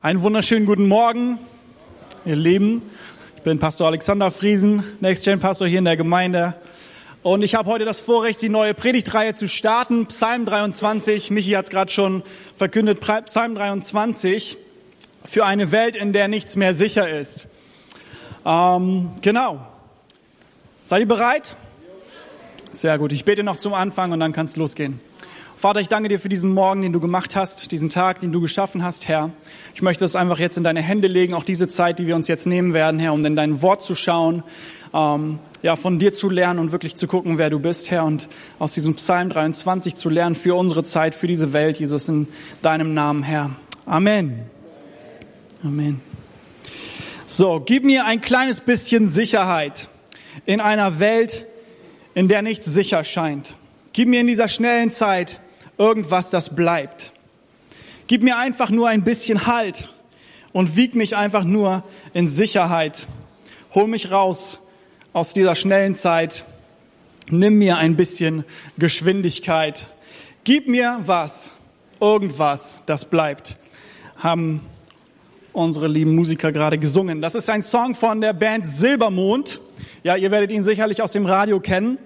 Einen wunderschönen guten Morgen, ihr Lieben. Ich bin Pastor Alexander Friesen, Next Gen Pastor hier in der Gemeinde. Und ich habe heute das Vorrecht, die neue Predigtreihe zu starten. Psalm 23, Michi hat es gerade schon verkündet, Psalm 23, für eine Welt, in der nichts mehr sicher ist. Ähm, genau. Seid ihr bereit? Sehr gut. Ich bete noch zum Anfang und dann kann es losgehen. Vater, ich danke dir für diesen Morgen, den du gemacht hast, diesen Tag, den du geschaffen hast, Herr. Ich möchte es einfach jetzt in deine Hände legen, auch diese Zeit, die wir uns jetzt nehmen werden, Herr, um in dein Wort zu schauen, ähm, ja, von dir zu lernen und wirklich zu gucken, wer du bist, Herr, und aus diesem Psalm 23 zu lernen für unsere Zeit, für diese Welt, Jesus, in deinem Namen, Herr. Amen. Amen. So, gib mir ein kleines bisschen Sicherheit in einer Welt, in der nichts sicher scheint. Gib mir in dieser schnellen Zeit irgendwas, das bleibt. Gib mir einfach nur ein bisschen Halt und wieg mich einfach nur in Sicherheit. Hol mich raus aus dieser schnellen Zeit. Nimm mir ein bisschen Geschwindigkeit. Gib mir was, irgendwas, das bleibt. Haben unsere lieben Musiker gerade gesungen. Das ist ein Song von der Band Silbermond. Ja, ihr werdet ihn sicherlich aus dem Radio kennen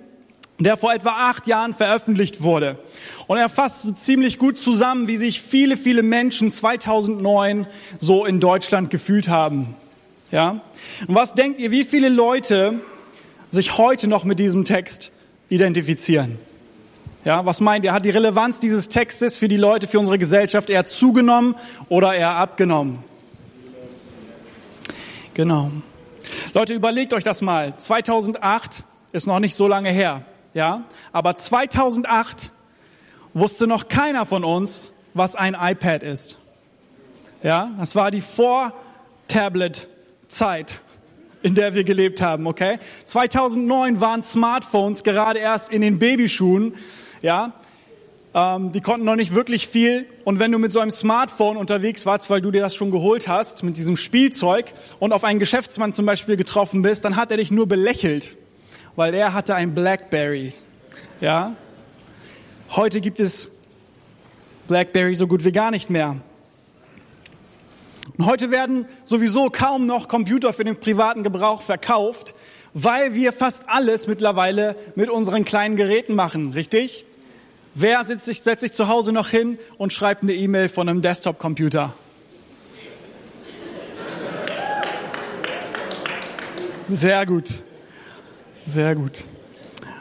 der vor etwa acht Jahren veröffentlicht wurde. Und er fasst so ziemlich gut zusammen, wie sich viele, viele Menschen 2009 so in Deutschland gefühlt haben. Ja? Und was denkt ihr, wie viele Leute sich heute noch mit diesem Text identifizieren? Ja, was meint ihr? Hat die Relevanz dieses Textes für die Leute, für unsere Gesellschaft eher zugenommen oder eher abgenommen? Genau. Leute, überlegt euch das mal. 2008 ist noch nicht so lange her. Ja, aber 2008 wusste noch keiner von uns, was ein iPad ist. Ja, das war die Vor-Tablet-Zeit, in der wir gelebt haben, okay? 2009 waren Smartphones gerade erst in den Babyschuhen, ja? Ähm, die konnten noch nicht wirklich viel. Und wenn du mit so einem Smartphone unterwegs warst, weil du dir das schon geholt hast, mit diesem Spielzeug, und auf einen Geschäftsmann zum Beispiel getroffen bist, dann hat er dich nur belächelt weil er hatte ein Blackberry. Ja? Heute gibt es Blackberry so gut wie gar nicht mehr. Und heute werden sowieso kaum noch Computer für den privaten Gebrauch verkauft, weil wir fast alles mittlerweile mit unseren kleinen Geräten machen, richtig? Wer setzt sich, setzt sich zu Hause noch hin und schreibt eine E-Mail von einem Desktop-Computer? Sehr gut. Sehr gut.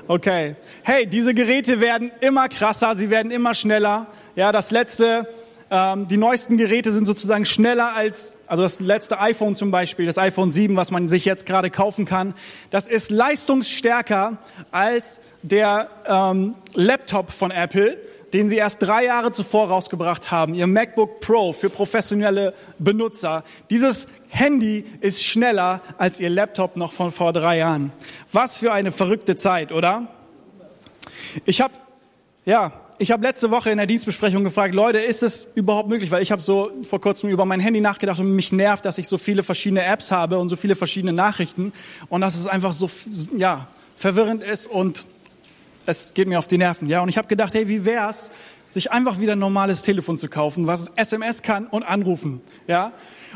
Okay. Hey, diese Geräte werden immer krasser, sie werden immer schneller. Ja, das letzte, ähm, die neuesten Geräte sind sozusagen schneller als, also das letzte iPhone zum Beispiel, das iPhone 7, was man sich jetzt gerade kaufen kann. Das ist leistungsstärker als der ähm, Laptop von Apple, den sie erst drei Jahre zuvor rausgebracht haben, ihr MacBook Pro für professionelle Benutzer. Dieses Handy ist schneller als ihr Laptop noch von vor drei Jahren. Was für eine verrückte Zeit, oder? Ich habe ja, ich habe letzte Woche in der Dienstbesprechung gefragt, Leute, ist es überhaupt möglich? Weil ich habe so vor kurzem über mein Handy nachgedacht und mich nervt, dass ich so viele verschiedene Apps habe und so viele verschiedene Nachrichten und dass es einfach so ja verwirrend ist und es geht mir auf die Nerven. Ja, und ich habe gedacht, hey, wie wär's, sich einfach wieder ein normales Telefon zu kaufen, was SMS kann und anrufen. Ja,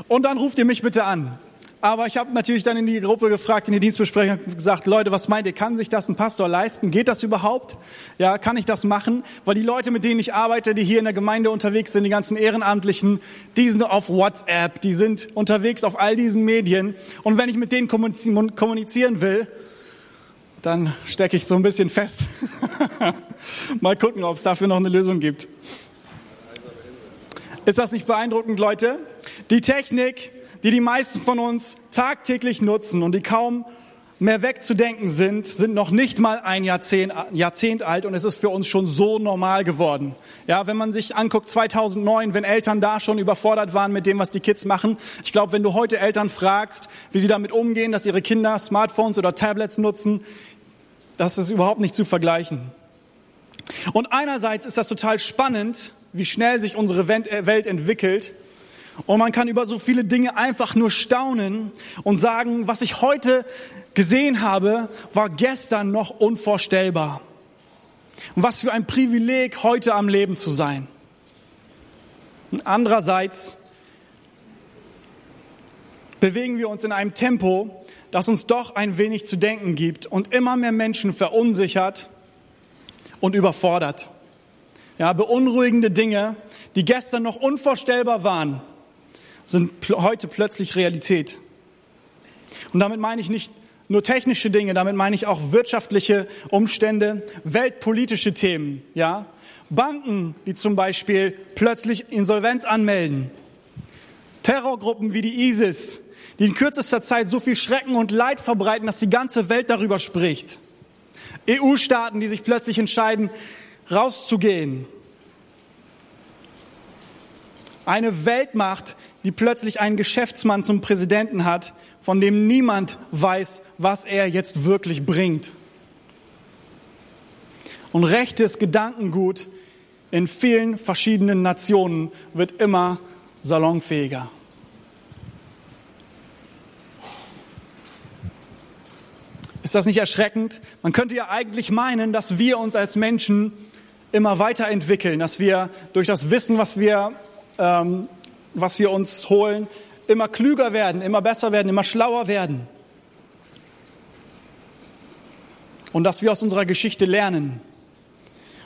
und dann ruft ihr mich bitte an. Aber ich habe natürlich dann in die Gruppe gefragt, in die Dienstbesprechung gesagt, Leute, was meint ihr, kann sich das ein Pastor leisten? Geht das überhaupt? Ja, kann ich das machen? Weil die Leute, mit denen ich arbeite, die hier in der Gemeinde unterwegs sind, die ganzen Ehrenamtlichen, die sind auf WhatsApp, die sind unterwegs auf all diesen Medien. Und wenn ich mit denen kommunizieren will, dann stecke ich so ein bisschen fest. Mal gucken, ob es dafür noch eine Lösung gibt. Ist das nicht beeindruckend, Leute? Die Technik, die die meisten von uns tagtäglich nutzen und die kaum mehr wegzudenken sind, sind noch nicht mal ein Jahrzehnt, Jahrzehnt alt und es ist für uns schon so normal geworden. Ja, wenn man sich anguckt 2009, wenn Eltern da schon überfordert waren mit dem, was die Kids machen. Ich glaube, wenn du heute Eltern fragst, wie sie damit umgehen, dass ihre Kinder Smartphones oder Tablets nutzen, das ist überhaupt nicht zu vergleichen. Und einerseits ist das total spannend, wie schnell sich unsere äh, Welt entwickelt. Und man kann über so viele Dinge einfach nur staunen und sagen, was ich heute gesehen habe, war gestern noch unvorstellbar. Und was für ein Privileg, heute am Leben zu sein. Und andererseits bewegen wir uns in einem Tempo, das uns doch ein wenig zu denken gibt und immer mehr Menschen verunsichert und überfordert. Ja, beunruhigende Dinge, die gestern noch unvorstellbar waren, sind heute plötzlich Realität. Und damit meine ich nicht nur technische Dinge, damit meine ich auch wirtschaftliche Umstände, weltpolitische Themen, ja. Banken, die zum Beispiel plötzlich Insolvenz anmelden. Terrorgruppen wie die ISIS, die in kürzester Zeit so viel Schrecken und Leid verbreiten, dass die ganze Welt darüber spricht. EU-Staaten, die sich plötzlich entscheiden, rauszugehen. Eine Weltmacht, die plötzlich einen Geschäftsmann zum Präsidenten hat, von dem niemand weiß, was er jetzt wirklich bringt. Und rechtes Gedankengut in vielen verschiedenen Nationen wird immer salonfähiger. Ist das nicht erschreckend? Man könnte ja eigentlich meinen, dass wir uns als Menschen immer weiterentwickeln, dass wir durch das Wissen, was wir, ähm, was wir uns holen, immer klüger werden, immer besser werden, immer schlauer werden. Und dass wir aus unserer Geschichte lernen.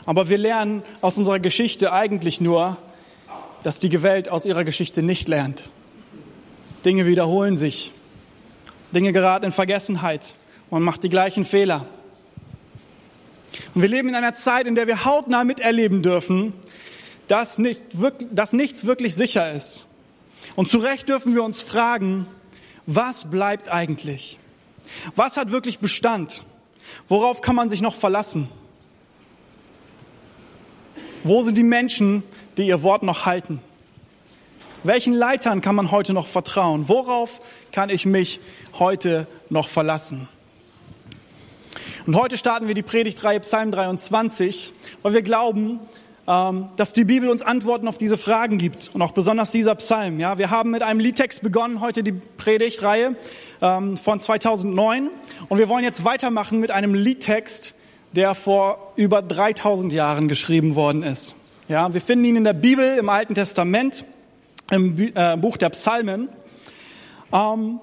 Aber wir lernen aus unserer Geschichte eigentlich nur, dass die Welt aus ihrer Geschichte nicht lernt. Dinge wiederholen sich. Dinge geraten in Vergessenheit und macht die gleichen Fehler. Und wir leben in einer Zeit, in der wir hautnah miterleben dürfen, dass, nicht, dass nichts wirklich sicher ist. Und zu Recht dürfen wir uns fragen, was bleibt eigentlich? Was hat wirklich Bestand? Worauf kann man sich noch verlassen? Wo sind die Menschen, die ihr Wort noch halten? Welchen Leitern kann man heute noch vertrauen? Worauf kann ich mich heute noch verlassen? Und heute starten wir die Predigtreihe Psalm 23, weil wir glauben, ähm, dass die Bibel uns Antworten auf diese Fragen gibt und auch besonders dieser Psalm. Ja, wir haben mit einem Liedtext begonnen heute die Predigtreihe ähm, von 2009 und wir wollen jetzt weitermachen mit einem Liedtext, der vor über 3000 Jahren geschrieben worden ist. Ja, wir finden ihn in der Bibel im Alten Testament im äh, Buch der Psalmen. Ähm,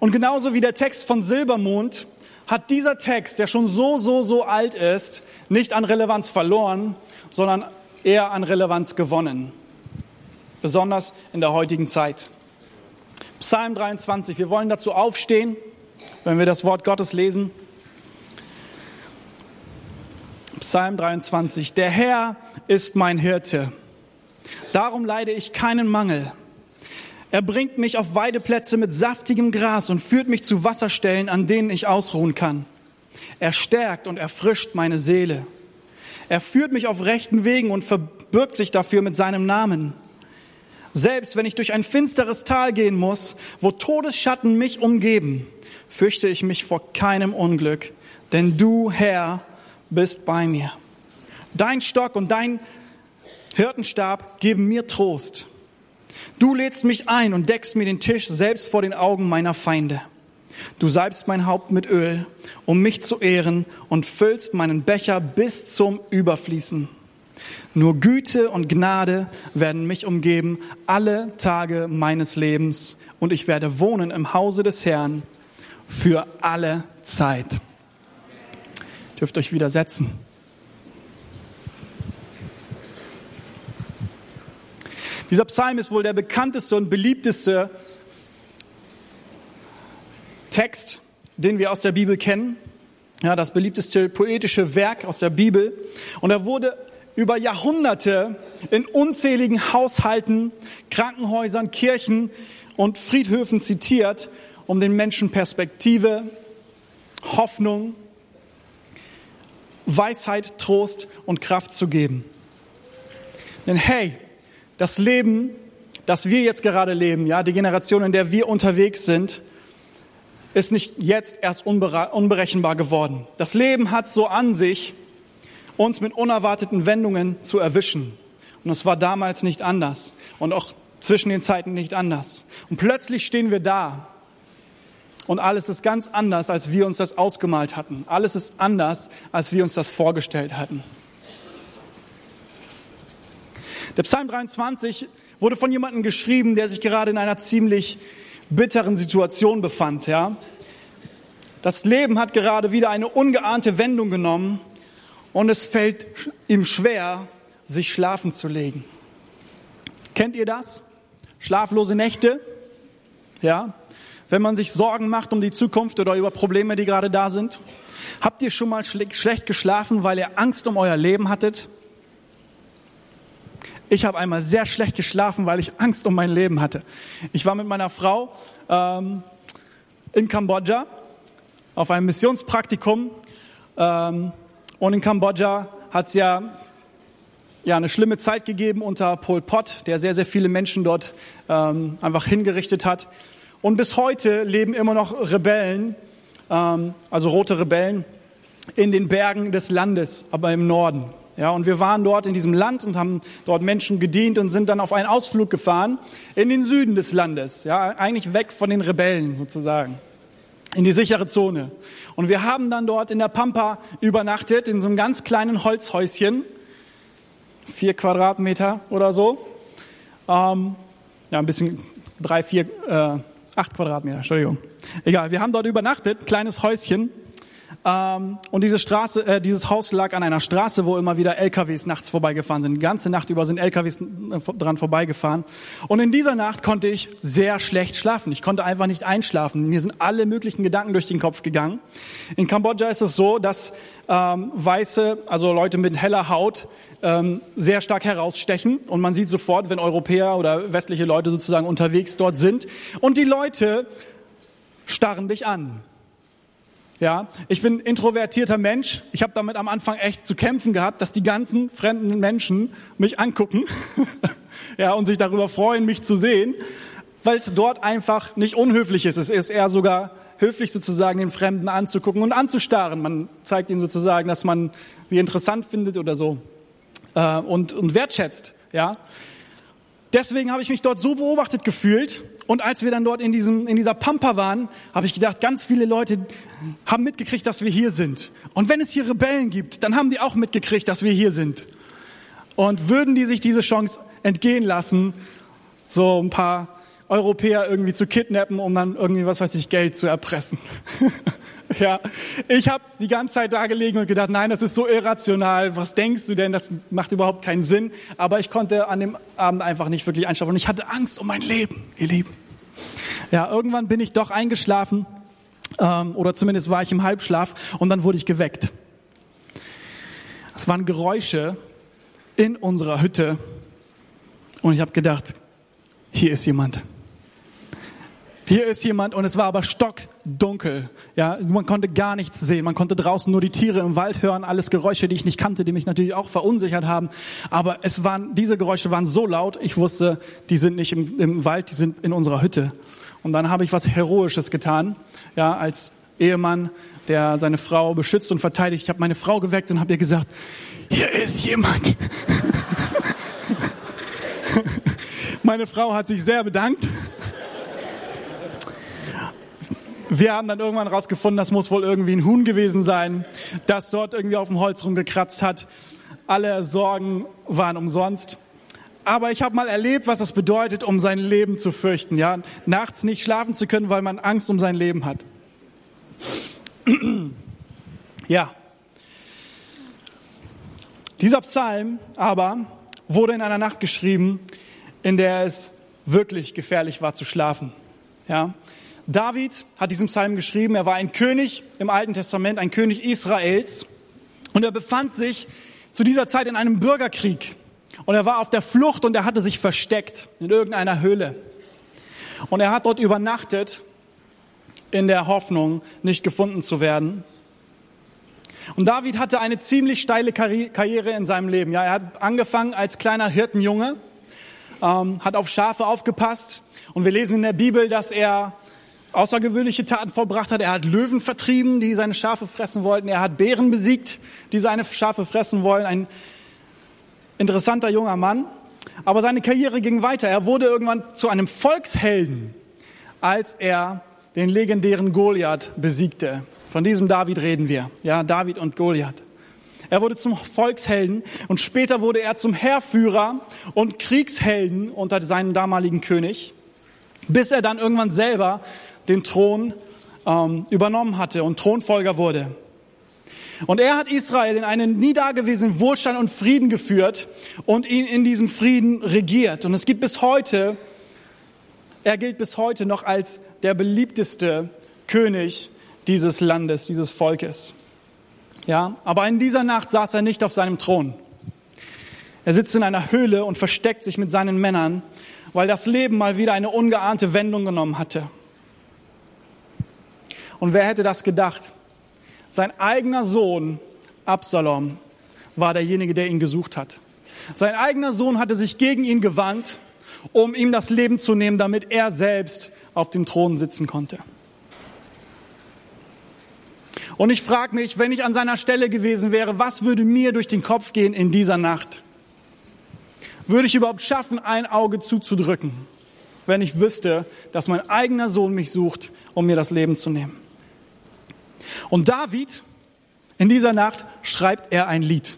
und genauso wie der Text von Silbermond hat dieser Text, der schon so, so, so alt ist, nicht an Relevanz verloren, sondern eher an Relevanz gewonnen. Besonders in der heutigen Zeit. Psalm 23. Wir wollen dazu aufstehen, wenn wir das Wort Gottes lesen. Psalm 23. Der Herr ist mein Hirte. Darum leide ich keinen Mangel. Er bringt mich auf Weideplätze mit saftigem Gras und führt mich zu Wasserstellen, an denen ich ausruhen kann. Er stärkt und erfrischt meine Seele. Er führt mich auf rechten Wegen und verbirgt sich dafür mit seinem Namen. Selbst wenn ich durch ein finsteres Tal gehen muss, wo Todesschatten mich umgeben, fürchte ich mich vor keinem Unglück, denn du, Herr, bist bei mir. Dein Stock und dein Hirtenstab geben mir Trost. Du lädst mich ein und deckst mir den Tisch selbst vor den Augen meiner Feinde. Du salbst mein Haupt mit Öl, um mich zu ehren, und füllst meinen Becher bis zum Überfließen. Nur Güte und Gnade werden mich umgeben alle Tage meines Lebens, und ich werde wohnen im Hause des Herrn für alle Zeit. Dürft euch widersetzen. Dieser Psalm ist wohl der bekannteste und beliebteste Text, den wir aus der Bibel kennen. Ja, das beliebteste poetische Werk aus der Bibel. Und er wurde über Jahrhunderte in unzähligen Haushalten, Krankenhäusern, Kirchen und Friedhöfen zitiert, um den Menschen Perspektive, Hoffnung, Weisheit, Trost und Kraft zu geben. Denn hey, das Leben, das wir jetzt gerade leben, ja, die Generation, in der wir unterwegs sind, ist nicht jetzt erst unberechenbar geworden. Das Leben hat so an sich, uns mit unerwarteten Wendungen zu erwischen. Und es war damals nicht anders und auch zwischen den Zeiten nicht anders. Und plötzlich stehen wir da und alles ist ganz anders, als wir uns das ausgemalt hatten. Alles ist anders, als wir uns das vorgestellt hatten. Der Psalm 23 wurde von jemandem geschrieben, der sich gerade in einer ziemlich bitteren Situation befand, ja. Das Leben hat gerade wieder eine ungeahnte Wendung genommen und es fällt ihm schwer, sich schlafen zu legen. Kennt ihr das? Schlaflose Nächte? Ja? Wenn man sich Sorgen macht um die Zukunft oder über Probleme, die gerade da sind? Habt ihr schon mal schlecht geschlafen, weil ihr Angst um euer Leben hattet? Ich habe einmal sehr schlecht geschlafen, weil ich Angst um mein Leben hatte. Ich war mit meiner Frau ähm, in Kambodscha auf einem Missionspraktikum ähm, und in Kambodscha hat es ja ja, eine schlimme Zeit gegeben unter Pol Pot, der sehr, sehr viele Menschen dort ähm, einfach hingerichtet hat. Und bis heute leben immer noch Rebellen, ähm, also rote Rebellen, in den Bergen des Landes, aber im Norden. Ja, und wir waren dort in diesem Land und haben dort Menschen gedient und sind dann auf einen Ausflug gefahren in den Süden des Landes. Ja, eigentlich weg von den Rebellen sozusagen. In die sichere Zone. Und wir haben dann dort in der Pampa übernachtet, in so einem ganz kleinen Holzhäuschen vier Quadratmeter oder so. Ähm, ja, ein bisschen drei, vier, äh, acht Quadratmeter, Entschuldigung. Egal, wir haben dort übernachtet, kleines Häuschen. Ähm, und diese Straße, äh, dieses Haus lag an einer Straße, wo immer wieder LKWs nachts vorbeigefahren sind. Die ganze Nacht über sind LKWs äh, dran vorbeigefahren. Und in dieser Nacht konnte ich sehr schlecht schlafen. Ich konnte einfach nicht einschlafen. Mir sind alle möglichen Gedanken durch den Kopf gegangen. In Kambodscha ist es so, dass ähm, Weiße, also Leute mit heller Haut, ähm, sehr stark herausstechen. Und man sieht sofort, wenn Europäer oder westliche Leute sozusagen unterwegs dort sind. Und die Leute starren dich an. Ja, ich bin introvertierter Mensch. Ich habe damit am Anfang echt zu kämpfen gehabt, dass die ganzen fremden Menschen mich angucken, ja, und sich darüber freuen, mich zu sehen, weil es dort einfach nicht unhöflich ist. Es ist eher sogar höflich sozusagen den Fremden anzugucken und anzustarren. Man zeigt ihnen sozusagen, dass man sie interessant findet oder so äh, und, und wertschätzt. Ja, Deswegen habe ich mich dort so beobachtet gefühlt. Und als wir dann dort in, diesem, in dieser Pampa waren, habe ich gedacht, ganz viele Leute haben mitgekriegt, dass wir hier sind. Und wenn es hier Rebellen gibt, dann haben die auch mitgekriegt, dass wir hier sind. Und würden die sich diese Chance entgehen lassen, so ein paar Europäer irgendwie zu kidnappen, um dann irgendwie, was weiß ich, Geld zu erpressen. ja, ich habe die ganze Zeit da gelegen und gedacht, nein, das ist so irrational. Was denkst du denn? Das macht überhaupt keinen Sinn. Aber ich konnte an dem Abend einfach nicht wirklich einschlafen und ich hatte Angst um mein Leben, ihr Lieben. Ja, irgendwann bin ich doch eingeschlafen ähm, oder zumindest war ich im Halbschlaf und dann wurde ich geweckt. Es waren Geräusche in unserer Hütte und ich habe gedacht, hier ist jemand. Hier ist jemand und es war aber stockdunkel. Ja, man konnte gar nichts sehen. Man konnte draußen nur die Tiere im Wald hören, alles Geräusche, die ich nicht kannte, die mich natürlich auch verunsichert haben. Aber es waren, diese Geräusche waren so laut, ich wusste, die sind nicht im, im Wald, die sind in unserer Hütte. Und dann habe ich was Heroisches getan, ja, als Ehemann, der seine Frau beschützt und verteidigt. Ich habe meine Frau geweckt und habe ihr gesagt, hier ist jemand. meine Frau hat sich sehr bedankt wir haben dann irgendwann rausgefunden, das muss wohl irgendwie ein Huhn gewesen sein, das dort irgendwie auf dem Holz rumgekratzt hat. Alle Sorgen waren umsonst. Aber ich habe mal erlebt, was es bedeutet, um sein Leben zu fürchten. Ja, nachts nicht schlafen zu können, weil man Angst um sein Leben hat. ja. Dieser Psalm aber wurde in einer Nacht geschrieben, in der es wirklich gefährlich war zu schlafen. Ja, David hat diesen Psalm geschrieben. Er war ein König im Alten Testament, ein König Israels. Und er befand sich zu dieser Zeit in einem Bürgerkrieg. Und er war auf der Flucht und er hatte sich versteckt in irgendeiner Höhle. Und er hat dort übernachtet in der Hoffnung, nicht gefunden zu werden. Und David hatte eine ziemlich steile Karriere in seinem Leben. Ja, er hat angefangen als kleiner Hirtenjunge, ähm, hat auf Schafe aufgepasst. Und wir lesen in der Bibel, dass er außergewöhnliche Taten vollbracht hat. Er hat Löwen vertrieben, die seine Schafe fressen wollten. Er hat Bären besiegt, die seine Schafe fressen wollen. Ein interessanter junger Mann. Aber seine Karriere ging weiter. Er wurde irgendwann zu einem Volkshelden, als er den legendären Goliath besiegte. Von diesem David reden wir. Ja, David und Goliath. Er wurde zum Volkshelden und später wurde er zum Heerführer und Kriegshelden unter seinem damaligen König. bis er dann irgendwann selber den Thron ähm, übernommen hatte und Thronfolger wurde. Und er hat Israel in einen nie dagewesenen Wohlstand und Frieden geführt und ihn in diesem Frieden regiert. Und es gibt bis heute, er gilt bis heute noch als der beliebteste König dieses Landes, dieses Volkes. Ja, aber in dieser Nacht saß er nicht auf seinem Thron. Er sitzt in einer Höhle und versteckt sich mit seinen Männern, weil das Leben mal wieder eine ungeahnte Wendung genommen hatte. Und wer hätte das gedacht? Sein eigener Sohn Absalom war derjenige, der ihn gesucht hat. Sein eigener Sohn hatte sich gegen ihn gewandt, um ihm das Leben zu nehmen, damit er selbst auf dem Thron sitzen konnte. Und ich frage mich, wenn ich an seiner Stelle gewesen wäre, was würde mir durch den Kopf gehen in dieser Nacht? Würde ich überhaupt schaffen, ein Auge zuzudrücken, wenn ich wüsste, dass mein eigener Sohn mich sucht, um mir das Leben zu nehmen? Und David, in dieser Nacht schreibt er ein Lied.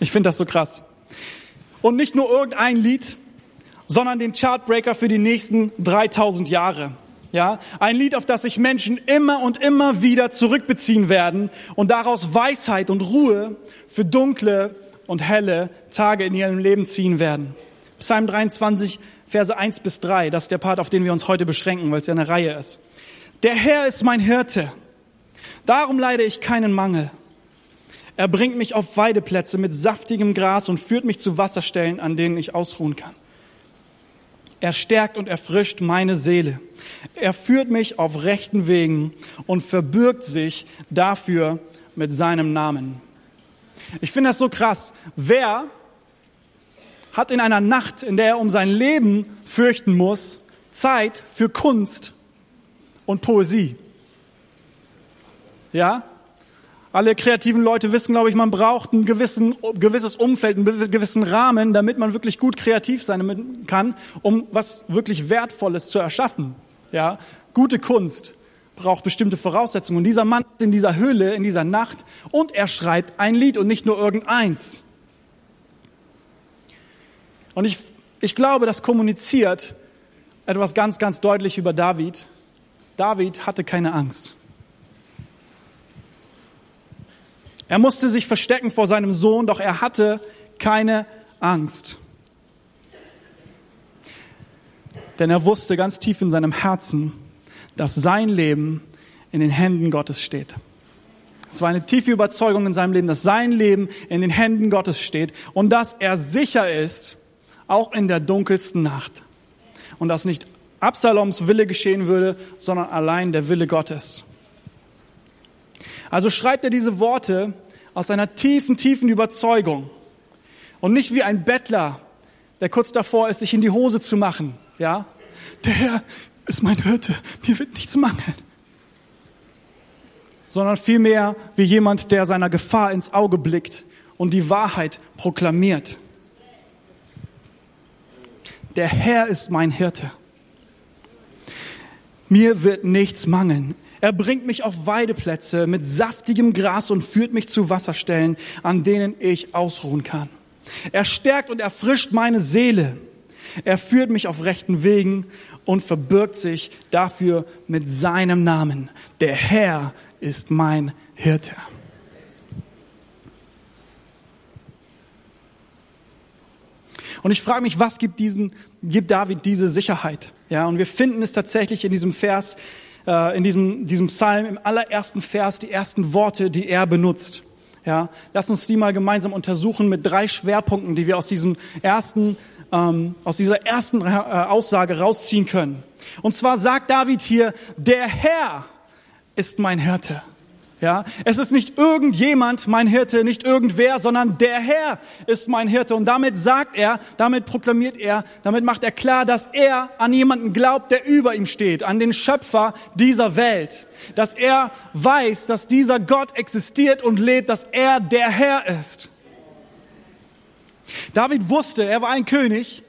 Ich finde das so krass. Und nicht nur irgendein Lied, sondern den Chartbreaker für die nächsten 3000 Jahre. Ja, ein Lied, auf das sich Menschen immer und immer wieder zurückbeziehen werden und daraus Weisheit und Ruhe für dunkle und helle Tage in ihrem Leben ziehen werden. Psalm 23, Verse 1 bis 3, das ist der Part, auf den wir uns heute beschränken, weil es ja eine Reihe ist. Der Herr ist mein Hirte. Darum leide ich keinen Mangel. Er bringt mich auf Weideplätze mit saftigem Gras und führt mich zu Wasserstellen, an denen ich ausruhen kann. Er stärkt und erfrischt meine Seele. Er führt mich auf rechten Wegen und verbürgt sich dafür mit seinem Namen. Ich finde das so krass. Wer hat in einer Nacht, in der er um sein Leben fürchten muss, Zeit für Kunst und Poesie? Ja? Alle kreativen Leute wissen, glaube ich, man braucht ein gewissen, gewisses Umfeld, einen gewissen Rahmen, damit man wirklich gut kreativ sein kann, um was wirklich Wertvolles zu erschaffen. Ja? Gute Kunst braucht bestimmte Voraussetzungen. Und dieser Mann in dieser Höhle, in dieser Nacht, und er schreibt ein Lied und nicht nur irgendeins. Und ich, ich glaube, das kommuniziert etwas ganz, ganz deutlich über David. David hatte keine Angst. Er musste sich verstecken vor seinem Sohn, doch er hatte keine Angst. Denn er wusste ganz tief in seinem Herzen, dass sein Leben in den Händen Gottes steht. Es war eine tiefe Überzeugung in seinem Leben, dass sein Leben in den Händen Gottes steht und dass er sicher ist, auch in der dunkelsten Nacht. Und dass nicht Absaloms Wille geschehen würde, sondern allein der Wille Gottes. Also schreibt er diese Worte aus einer tiefen, tiefen Überzeugung und nicht wie ein Bettler, der kurz davor ist, sich in die Hose zu machen. Ja, der Herr ist mein Hirte, mir wird nichts mangeln. Sondern vielmehr wie jemand, der seiner Gefahr ins Auge blickt und die Wahrheit proklamiert. Der Herr ist mein Hirte. Mir wird nichts mangeln. Er bringt mich auf Weideplätze mit saftigem Gras und führt mich zu Wasserstellen, an denen ich ausruhen kann. Er stärkt und erfrischt meine Seele. Er führt mich auf rechten Wegen und verbirgt sich dafür mit seinem Namen. Der Herr ist mein Hirte. Und ich frage mich, was gibt diesen, gibt David diese Sicherheit? Ja, und wir finden es tatsächlich in diesem Vers, äh, in diesem, diesem Psalm im allerersten Vers die ersten Worte, die er benutzt. Ja, lass uns die mal gemeinsam untersuchen mit drei Schwerpunkten, die wir aus diesem ersten, ähm, aus dieser ersten äh, Aussage rausziehen können. Und zwar sagt David hier, der Herr ist mein Hirte. Ja, es ist nicht irgendjemand mein Hirte, nicht irgendwer, sondern der Herr ist mein Hirte. Und damit sagt er, damit proklamiert er, damit macht er klar, dass er an jemanden glaubt, der über ihm steht, an den Schöpfer dieser Welt. Dass er weiß, dass dieser Gott existiert und lebt, dass er der Herr ist. David wusste, er war ein König,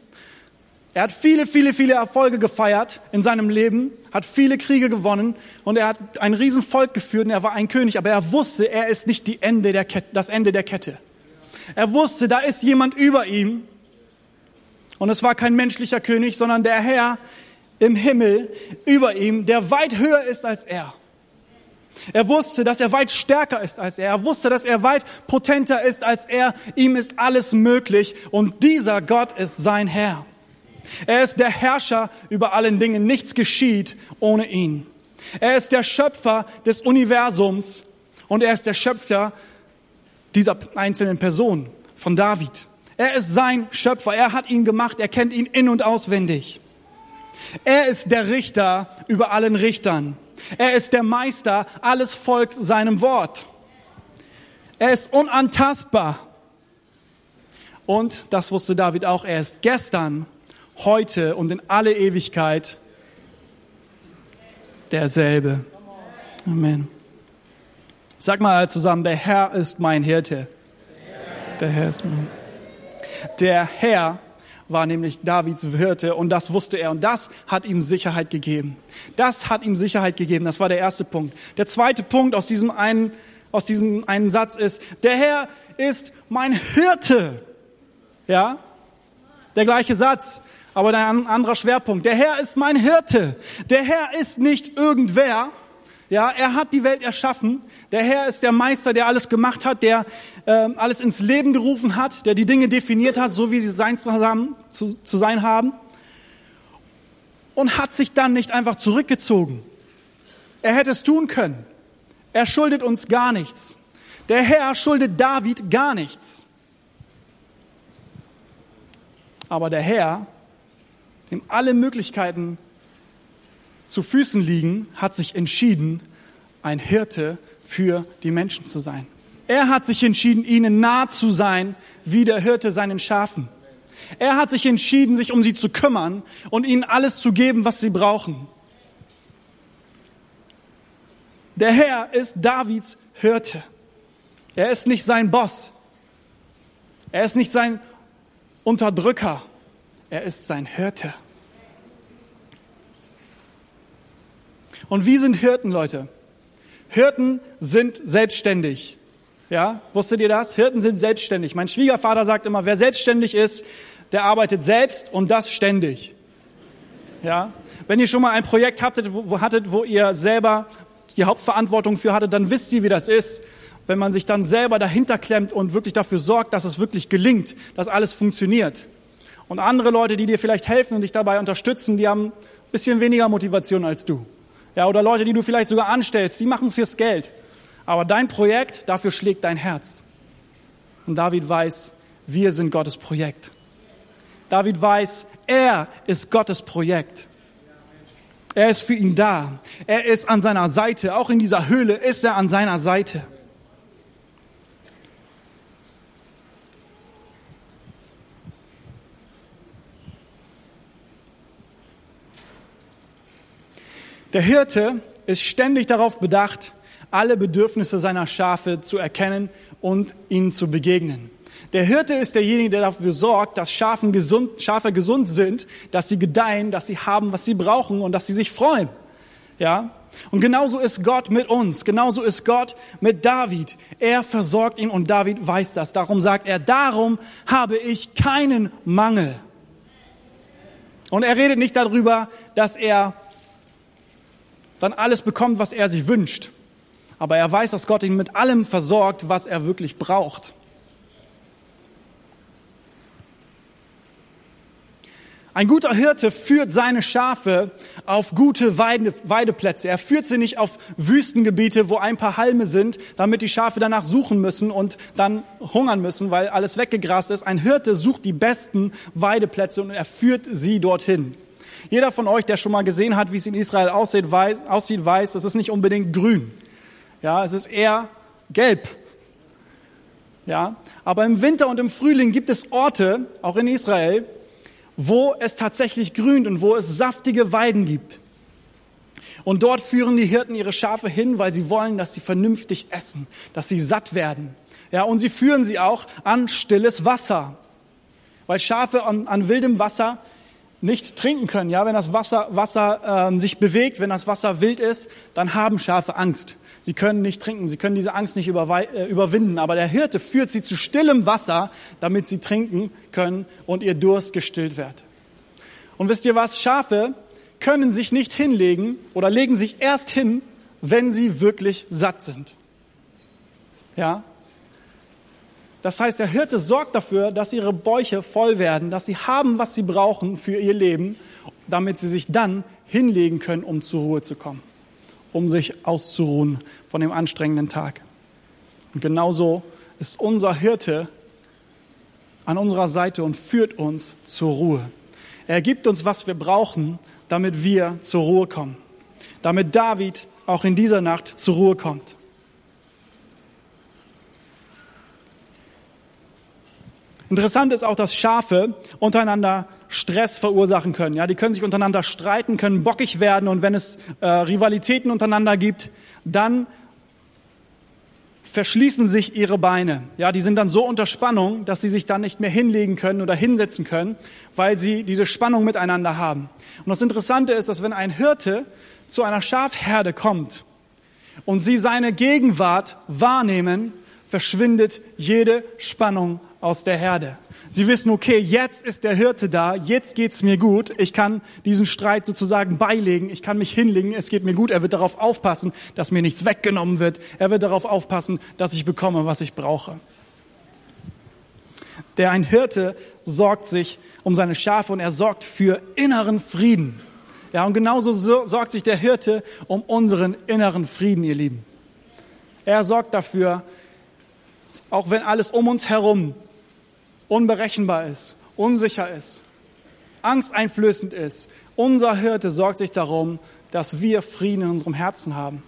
er hat viele, viele, viele Erfolge gefeiert in seinem Leben, hat viele Kriege gewonnen und er hat ein Riesenvolk geführt und er war ein König, aber er wusste, er ist nicht die Ende der Kette, das Ende der Kette. Er wusste, da ist jemand über ihm und es war kein menschlicher König, sondern der Herr, im Himmel über ihm, der weit höher ist als er. Er wusste, dass er weit stärker ist als er. Er wusste, dass er weit potenter ist als er. Ihm ist alles möglich und dieser Gott ist sein Herr. Er ist der Herrscher über allen Dingen. Nichts geschieht ohne ihn. Er ist der Schöpfer des Universums und er ist der Schöpfer dieser einzelnen Person, von David. Er ist sein Schöpfer. Er hat ihn gemacht. Er kennt ihn in und auswendig. Er ist der Richter über allen Richtern. Er ist der Meister. Alles folgt seinem Wort. Er ist unantastbar. Und das wusste David auch. Er ist gestern, heute und in alle Ewigkeit derselbe. Amen. Sag mal zusammen, der Herr ist mein Hirte. Der Herr ist mein. Der Herr war nämlich Davids Hirte und das wusste er und das hat ihm Sicherheit gegeben. Das hat ihm Sicherheit gegeben. Das war der erste Punkt. Der zweite Punkt aus diesem einen, aus diesem einen Satz ist, der Herr ist mein Hirte. Ja? Der gleiche Satz, aber ein anderer Schwerpunkt. Der Herr ist mein Hirte. Der Herr ist nicht irgendwer, ja, er hat die Welt erschaffen. Der Herr ist der Meister, der alles gemacht hat, der äh, alles ins Leben gerufen hat, der die Dinge definiert hat, so wie sie sein zusammen, zu, zu sein haben. Und hat sich dann nicht einfach zurückgezogen. Er hätte es tun können. Er schuldet uns gar nichts. Der Herr schuldet David gar nichts. Aber der Herr, dem alle Möglichkeiten zu Füßen liegen, hat sich entschieden, ein Hirte für die Menschen zu sein. Er hat sich entschieden, ihnen nah zu sein, wie der Hirte seinen Schafen. Er hat sich entschieden, sich um sie zu kümmern und ihnen alles zu geben, was sie brauchen. Der Herr ist Davids Hirte. Er ist nicht sein Boss. Er ist nicht sein Unterdrücker. Er ist sein Hirte. Und wie sind Hirten, Leute? Hirten sind selbstständig. Ja, wusstet ihr das? Hirten sind selbstständig. Mein Schwiegervater sagt immer, wer selbstständig ist, der arbeitet selbst und das ständig. Ja, wenn ihr schon mal ein Projekt hattet, wo, hattet, wo ihr selber die Hauptverantwortung für hattet, dann wisst ihr, wie das ist, wenn man sich dann selber dahinter klemmt und wirklich dafür sorgt, dass es wirklich gelingt, dass alles funktioniert. Und andere Leute, die dir vielleicht helfen und dich dabei unterstützen, die haben ein bisschen weniger Motivation als du. Ja, oder Leute, die du vielleicht sogar anstellst, die machen es fürs Geld. Aber dein Projekt, dafür schlägt dein Herz. Und David weiß, wir sind Gottes Projekt. David weiß, er ist Gottes Projekt. Er ist für ihn da. Er ist an seiner Seite. Auch in dieser Höhle ist er an seiner Seite. Der Hirte ist ständig darauf bedacht, alle Bedürfnisse seiner Schafe zu erkennen und ihnen zu begegnen. Der Hirte ist derjenige, der dafür sorgt, dass Schafen gesund, Schafe gesund sind, dass sie gedeihen, dass sie haben, was sie brauchen und dass sie sich freuen. Ja? Und genauso ist Gott mit uns. Genauso ist Gott mit David. Er versorgt ihn und David weiß das. Darum sagt er, darum habe ich keinen Mangel. Und er redet nicht darüber, dass er dann alles bekommt, was er sich wünscht. Aber er weiß, dass Gott ihn mit allem versorgt, was er wirklich braucht. Ein guter Hirte führt seine Schafe auf gute Weide, Weideplätze. Er führt sie nicht auf Wüstengebiete, wo ein paar Halme sind, damit die Schafe danach suchen müssen und dann hungern müssen, weil alles weggegrast ist. Ein Hirte sucht die besten Weideplätze und er führt sie dorthin. Jeder von euch, der schon mal gesehen hat, wie es in Israel aussieht, weiß, aussieht, weiß, es ist nicht unbedingt grün. Ja, es ist eher gelb. Ja, aber im Winter und im Frühling gibt es Orte, auch in Israel, wo es tatsächlich grünt und wo es saftige Weiden gibt. Und dort führen die Hirten ihre Schafe hin, weil sie wollen, dass sie vernünftig essen, dass sie satt werden. Ja, und sie führen sie auch an stilles Wasser. Weil Schafe an, an wildem Wasser nicht trinken können. Ja, wenn das Wasser, Wasser ähm, sich bewegt, wenn das Wasser wild ist, dann haben Schafe Angst. Sie können nicht trinken, sie können diese Angst nicht äh, überwinden. Aber der Hirte führt sie zu stillem Wasser, damit sie trinken können und ihr Durst gestillt wird. Und wisst ihr was? Schafe können sich nicht hinlegen oder legen sich erst hin, wenn sie wirklich satt sind. Ja? Das heißt, der Hirte sorgt dafür, dass ihre Bäuche voll werden, dass sie haben, was sie brauchen für ihr Leben, damit sie sich dann hinlegen können, um zur Ruhe zu kommen, um sich auszuruhen von dem anstrengenden Tag. Und genauso ist unser Hirte an unserer Seite und führt uns zur Ruhe. Er gibt uns, was wir brauchen, damit wir zur Ruhe kommen. Damit David auch in dieser Nacht zur Ruhe kommt. Interessant ist auch, dass Schafe untereinander Stress verursachen können. Ja, die können sich untereinander streiten, können bockig werden und wenn es äh, Rivalitäten untereinander gibt, dann verschließen sich ihre Beine. Ja, die sind dann so unter Spannung, dass sie sich dann nicht mehr hinlegen können oder hinsetzen können, weil sie diese Spannung miteinander haben. Und das Interessante ist, dass wenn ein Hirte zu einer Schafherde kommt und sie seine Gegenwart wahrnehmen, verschwindet jede Spannung aus der Herde. Sie wissen, okay, jetzt ist der Hirte da, jetzt geht's mir gut, ich kann diesen Streit sozusagen beilegen, ich kann mich hinlegen, es geht mir gut, er wird darauf aufpassen, dass mir nichts weggenommen wird, er wird darauf aufpassen, dass ich bekomme, was ich brauche. Der ein Hirte sorgt sich um seine Schafe und er sorgt für inneren Frieden. Ja, und genauso sorgt sich der Hirte um unseren inneren Frieden, ihr Lieben. Er sorgt dafür, auch wenn alles um uns herum unberechenbar ist, unsicher ist, angsteinflößend ist. Unser Hirte sorgt sich darum, dass wir Frieden in unserem Herzen haben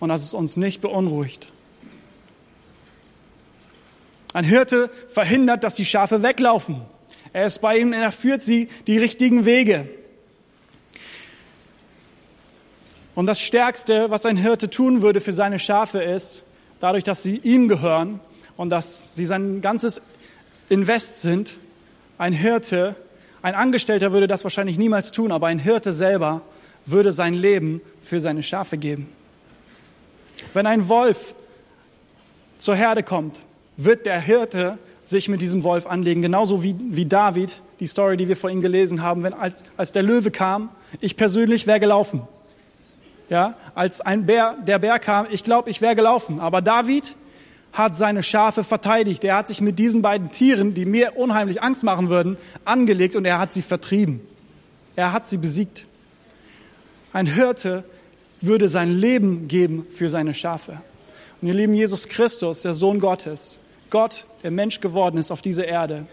und dass es uns nicht beunruhigt. Ein Hirte verhindert, dass die Schafe weglaufen. Er ist bei ihnen, er führt sie die richtigen Wege. Und das Stärkste, was ein Hirte tun würde für seine Schafe ist, dadurch, dass sie ihm gehören und dass sie sein ganzes Invest sind. Ein Hirte, ein Angestellter würde das wahrscheinlich niemals tun, aber ein Hirte selber würde sein Leben für seine Schafe geben. Wenn ein Wolf zur Herde kommt, wird der Hirte sich mit diesem Wolf anlegen, genauso wie, wie David, die Story, die wir vorhin gelesen haben, wenn als, als der Löwe kam, ich persönlich wäre gelaufen. Ja, als ein Bär, der Bär kam, ich glaube, ich wäre gelaufen. Aber David hat seine Schafe verteidigt. Er hat sich mit diesen beiden Tieren, die mir unheimlich Angst machen würden, angelegt und er hat sie vertrieben. Er hat sie besiegt. Ein Hirte würde sein Leben geben für seine Schafe. Und ihr lieben Jesus Christus, der Sohn Gottes, Gott, der Mensch geworden ist auf dieser Erde,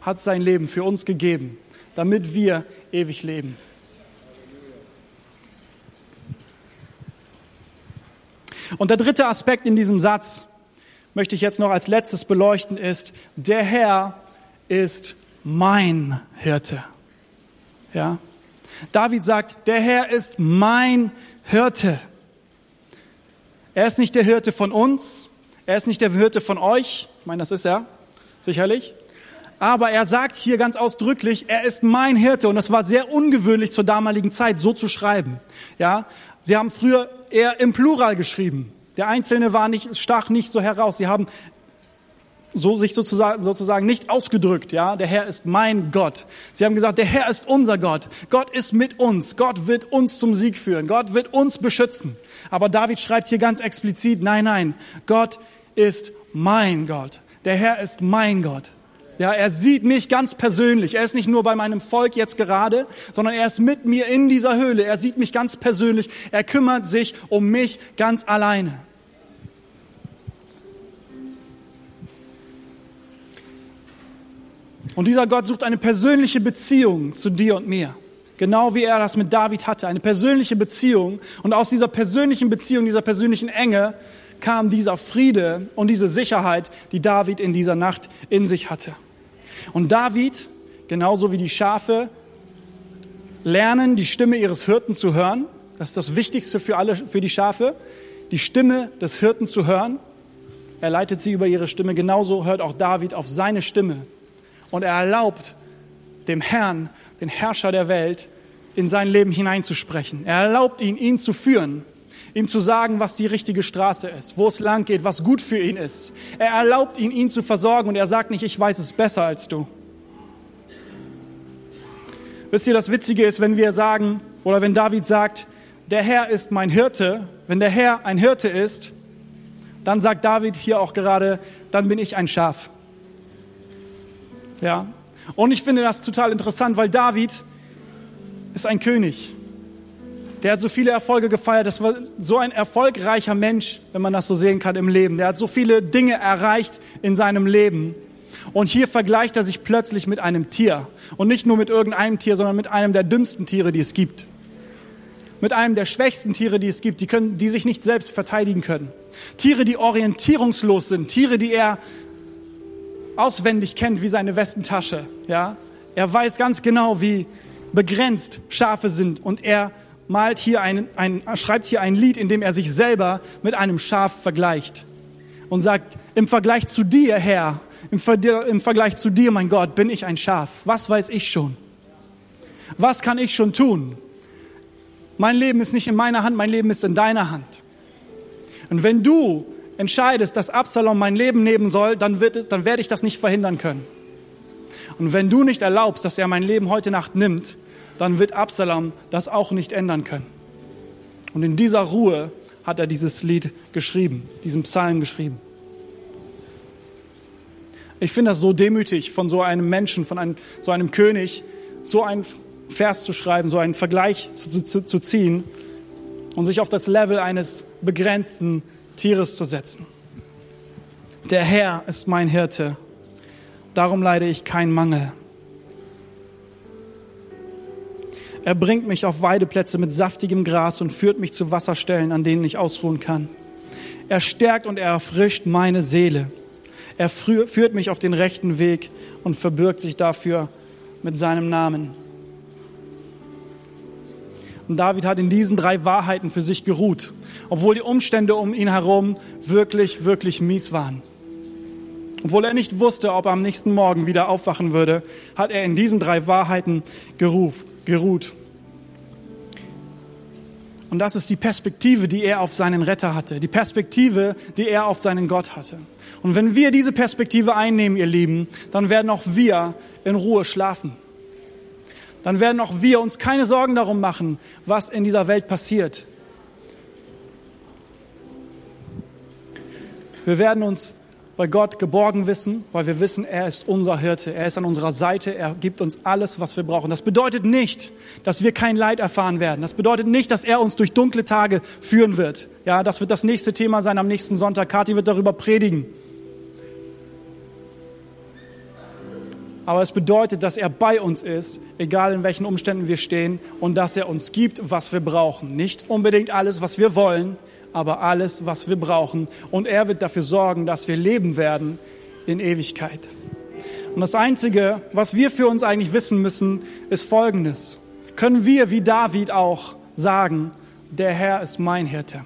hat sein Leben für uns gegeben, damit wir ewig leben. Und der dritte Aspekt in diesem Satz, möchte ich jetzt noch als letztes beleuchten, ist, der Herr ist mein Hirte. Ja? David sagt, der Herr ist mein Hirte. Er ist nicht der Hirte von uns, er ist nicht der Hirte von euch, ich meine, das ist er, sicherlich. Aber er sagt hier ganz ausdrücklich, er ist mein Hirte. Und das war sehr ungewöhnlich zur damaligen Zeit, so zu schreiben. Ja, sie haben früher eher im Plural geschrieben. Der Einzelne war nicht, stach nicht so heraus. Sie haben so sich sozusagen, sozusagen nicht ausgedrückt, ja. Der Herr ist mein Gott. Sie haben gesagt, der Herr ist unser Gott. Gott ist mit uns. Gott wird uns zum Sieg führen. Gott wird uns beschützen. Aber David schreibt hier ganz explizit, nein, nein, Gott ist mein Gott. Der Herr ist mein Gott. Ja, er sieht mich ganz persönlich. Er ist nicht nur bei meinem Volk jetzt gerade, sondern er ist mit mir in dieser Höhle. Er sieht mich ganz persönlich. Er kümmert sich um mich ganz alleine. Und dieser Gott sucht eine persönliche Beziehung zu dir und mir. Genau wie er das mit David hatte. Eine persönliche Beziehung. Und aus dieser persönlichen Beziehung, dieser persönlichen Enge kam dieser Friede und diese Sicherheit, die David in dieser Nacht in sich hatte. Und David, genauso wie die Schafe, lernen, die Stimme ihres Hirten zu hören. Das ist das Wichtigste für alle, für die Schafe. Die Stimme des Hirten zu hören. Er leitet sie über ihre Stimme. Genauso hört auch David auf seine Stimme. Und er erlaubt dem Herrn, den Herrscher der Welt, in sein Leben hineinzusprechen. Er erlaubt ihn, ihn zu führen ihm zu sagen, was die richtige Straße ist, wo es lang geht, was gut für ihn ist. Er erlaubt ihn, ihn zu versorgen und er sagt nicht, ich weiß es besser als du. Wisst ihr, das Witzige ist, wenn wir sagen, Oder wenn David sagt, der Herr ist mein Hirte, wenn der Herr ein Hirte ist, dann sagt David hier auch gerade, dann bin ich ein Schaf. Ja. Und ich finde das total interessant, weil David ist ein König. Der hat so viele Erfolge gefeiert. Das war so ein erfolgreicher Mensch, wenn man das so sehen kann im Leben. Der hat so viele Dinge erreicht in seinem Leben. Und hier vergleicht er sich plötzlich mit einem Tier. Und nicht nur mit irgendeinem Tier, sondern mit einem der dümmsten Tiere, die es gibt. Mit einem der schwächsten Tiere, die es gibt, die, können, die sich nicht selbst verteidigen können. Tiere, die orientierungslos sind. Tiere, die er auswendig kennt wie seine Westentasche. Ja? Er weiß ganz genau, wie begrenzt Schafe sind. Und er malt hier ein, ein, schreibt hier ein Lied, in dem er sich selber mit einem Schaf vergleicht. Und sagt, im Vergleich zu dir, Herr, im, Ver im Vergleich zu dir, mein Gott, bin ich ein Schaf. Was weiß ich schon? Was kann ich schon tun? Mein Leben ist nicht in meiner Hand, mein Leben ist in deiner Hand. Und wenn du entscheidest, dass Absalom mein Leben nehmen soll, dann, wird, dann werde ich das nicht verhindern können. Und wenn du nicht erlaubst, dass er mein Leben heute Nacht nimmt, dann wird Absalom das auch nicht ändern können. Und in dieser Ruhe hat er dieses Lied geschrieben, diesen Psalm geschrieben. Ich finde das so demütig von so einem Menschen, von einem, so einem König, so einen Vers zu schreiben, so einen Vergleich zu, zu, zu ziehen und sich auf das Level eines begrenzten Tieres zu setzen. Der Herr ist mein Hirte, darum leide ich keinen Mangel. Er bringt mich auf Weideplätze mit saftigem Gras und führt mich zu Wasserstellen, an denen ich ausruhen kann. Er stärkt und er erfrischt meine Seele. Er führt mich auf den rechten Weg und verbirgt sich dafür mit seinem Namen. Und David hat in diesen drei Wahrheiten für sich geruht, obwohl die Umstände um ihn herum wirklich, wirklich mies waren. Obwohl er nicht wusste, ob er am nächsten Morgen wieder aufwachen würde, hat er in diesen drei Wahrheiten geruf, geruht. Und das ist die Perspektive, die er auf seinen Retter hatte, die Perspektive, die er auf seinen Gott hatte. Und wenn wir diese Perspektive einnehmen, ihr Lieben, dann werden auch wir in Ruhe schlafen. Dann werden auch wir uns keine Sorgen darum machen, was in dieser Welt passiert. Wir werden uns bei Gott geborgen wissen, weil wir wissen, er ist unser Hirte, er ist an unserer Seite, er gibt uns alles, was wir brauchen. Das bedeutet nicht, dass wir kein Leid erfahren werden. Das bedeutet nicht, dass er uns durch dunkle Tage führen wird. Ja, das wird das nächste Thema sein am nächsten Sonntag. Kathi wird darüber predigen. Aber es bedeutet, dass er bei uns ist, egal in welchen Umständen wir stehen, und dass er uns gibt, was wir brauchen. Nicht unbedingt alles, was wir wollen, aber alles, was wir brauchen. Und er wird dafür sorgen, dass wir leben werden in Ewigkeit. Und das Einzige, was wir für uns eigentlich wissen müssen, ist Folgendes. Können wir wie David auch sagen, der Herr ist mein Hirte?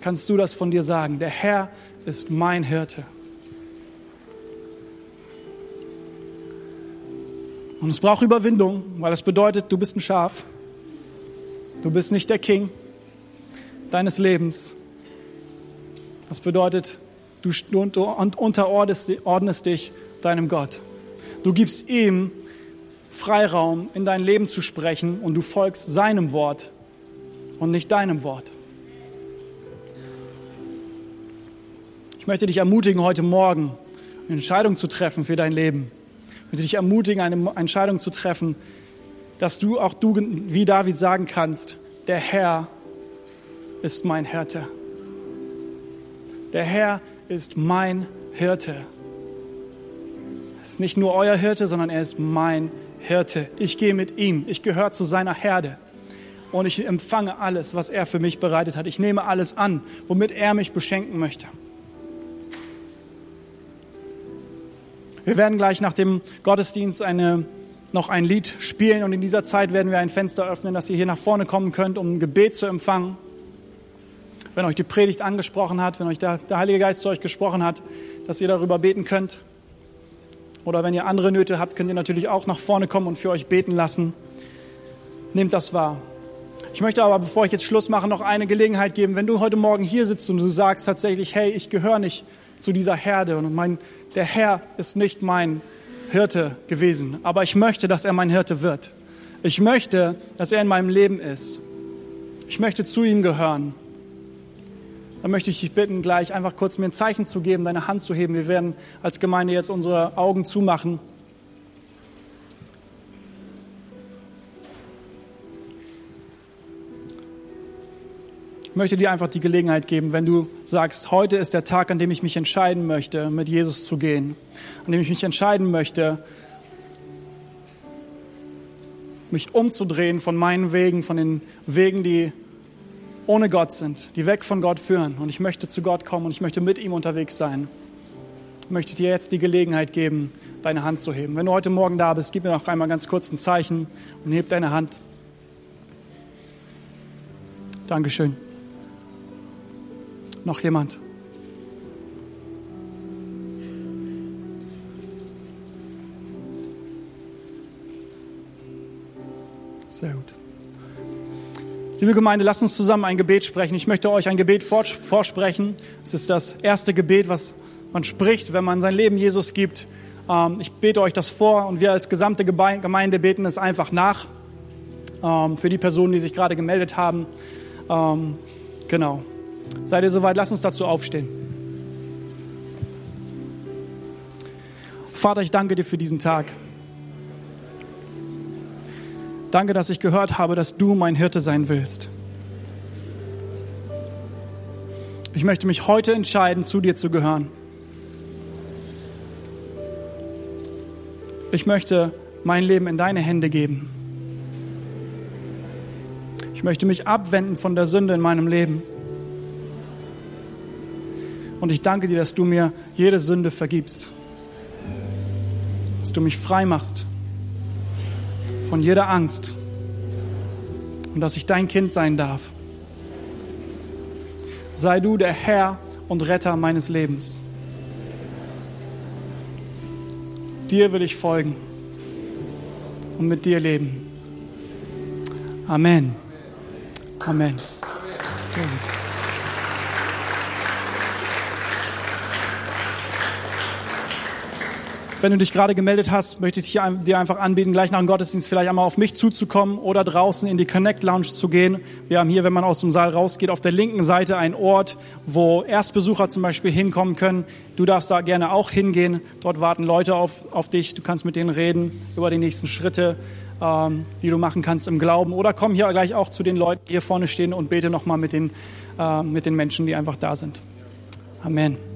Kannst du das von dir sagen? Der Herr ist mein Hirte. Und es braucht Überwindung, weil das bedeutet, du bist ein Schaf. Du bist nicht der King deines Lebens. Das bedeutet, du unterordnest dich deinem Gott. Du gibst ihm Freiraum, in dein Leben zu sprechen und du folgst seinem Wort und nicht deinem Wort. Ich möchte dich ermutigen, heute Morgen eine Entscheidung zu treffen für dein Leben. Ich möchte dich ermutigen, eine Entscheidung zu treffen, dass du auch du wie David sagen kannst, der Herr ist mein Hirte. Der Herr ist mein Hirte. Er ist nicht nur euer Hirte, sondern er ist mein Hirte. Ich gehe mit ihm. Ich gehöre zu seiner Herde. Und ich empfange alles, was er für mich bereitet hat. Ich nehme alles an, womit er mich beschenken möchte. Wir werden gleich nach dem Gottesdienst eine noch ein Lied spielen und in dieser Zeit werden wir ein Fenster öffnen, dass ihr hier nach vorne kommen könnt, um ein Gebet zu empfangen. Wenn euch die Predigt angesprochen hat, wenn euch der, der Heilige Geist zu euch gesprochen hat, dass ihr darüber beten könnt. Oder wenn ihr andere Nöte habt, könnt ihr natürlich auch nach vorne kommen und für euch beten lassen. Nehmt das wahr. Ich möchte aber, bevor ich jetzt Schluss mache, noch eine Gelegenheit geben. Wenn du heute Morgen hier sitzt und du sagst tatsächlich, hey, ich gehöre nicht zu dieser Herde und mein, der Herr ist nicht mein Hirte gewesen, aber ich möchte, dass er mein Hirte wird. Ich möchte, dass er in meinem Leben ist. Ich möchte zu ihm gehören. Dann möchte ich dich bitten, gleich einfach kurz mir ein Zeichen zu geben, deine Hand zu heben. Wir werden als Gemeinde jetzt unsere Augen zumachen. Ich möchte dir einfach die Gelegenheit geben, wenn du sagst, heute ist der Tag, an dem ich mich entscheiden möchte, mit Jesus zu gehen, an dem ich mich entscheiden möchte, mich umzudrehen von meinen Wegen, von den Wegen, die ohne Gott sind, die weg von Gott führen. Und ich möchte zu Gott kommen und ich möchte mit ihm unterwegs sein. Ich möchte dir jetzt die Gelegenheit geben, deine Hand zu heben. Wenn du heute Morgen da bist, gib mir noch einmal ganz kurz ein Zeichen und heb deine Hand. Dankeschön. Noch jemand? Liebe Gemeinde, lasst uns zusammen ein Gebet sprechen. Ich möchte euch ein Gebet vorsprechen. Es ist das erste Gebet, was man spricht, wenn man sein Leben Jesus gibt. Ähm, ich bete euch das vor und wir als gesamte Gemeinde beten es einfach nach ähm, für die Personen, die sich gerade gemeldet haben. Ähm, genau. Seid ihr soweit? Lasst uns dazu aufstehen. Vater, ich danke dir für diesen Tag. Danke, dass ich gehört habe, dass du mein Hirte sein willst. Ich möchte mich heute entscheiden, zu dir zu gehören. Ich möchte mein Leben in deine Hände geben. Ich möchte mich abwenden von der Sünde in meinem Leben. Und ich danke dir, dass du mir jede Sünde vergibst. Dass du mich frei machst von jeder Angst und dass ich dein Kind sein darf. Sei du der Herr und Retter meines Lebens. Dir will ich folgen und mit dir leben. Amen. Amen. Sehr gut. Wenn du dich gerade gemeldet hast, möchte ich dir einfach anbieten, gleich nach dem Gottesdienst vielleicht einmal auf mich zuzukommen oder draußen in die Connect Lounge zu gehen. Wir haben hier, wenn man aus dem Saal rausgeht, auf der linken Seite einen Ort, wo Erstbesucher zum Beispiel hinkommen können. Du darfst da gerne auch hingehen. Dort warten Leute auf, auf dich. Du kannst mit denen reden über die nächsten Schritte, ähm, die du machen kannst im Glauben. Oder komm hier gleich auch zu den Leuten, die hier vorne stehen und bete nochmal mit den, äh, mit den Menschen, die einfach da sind. Amen.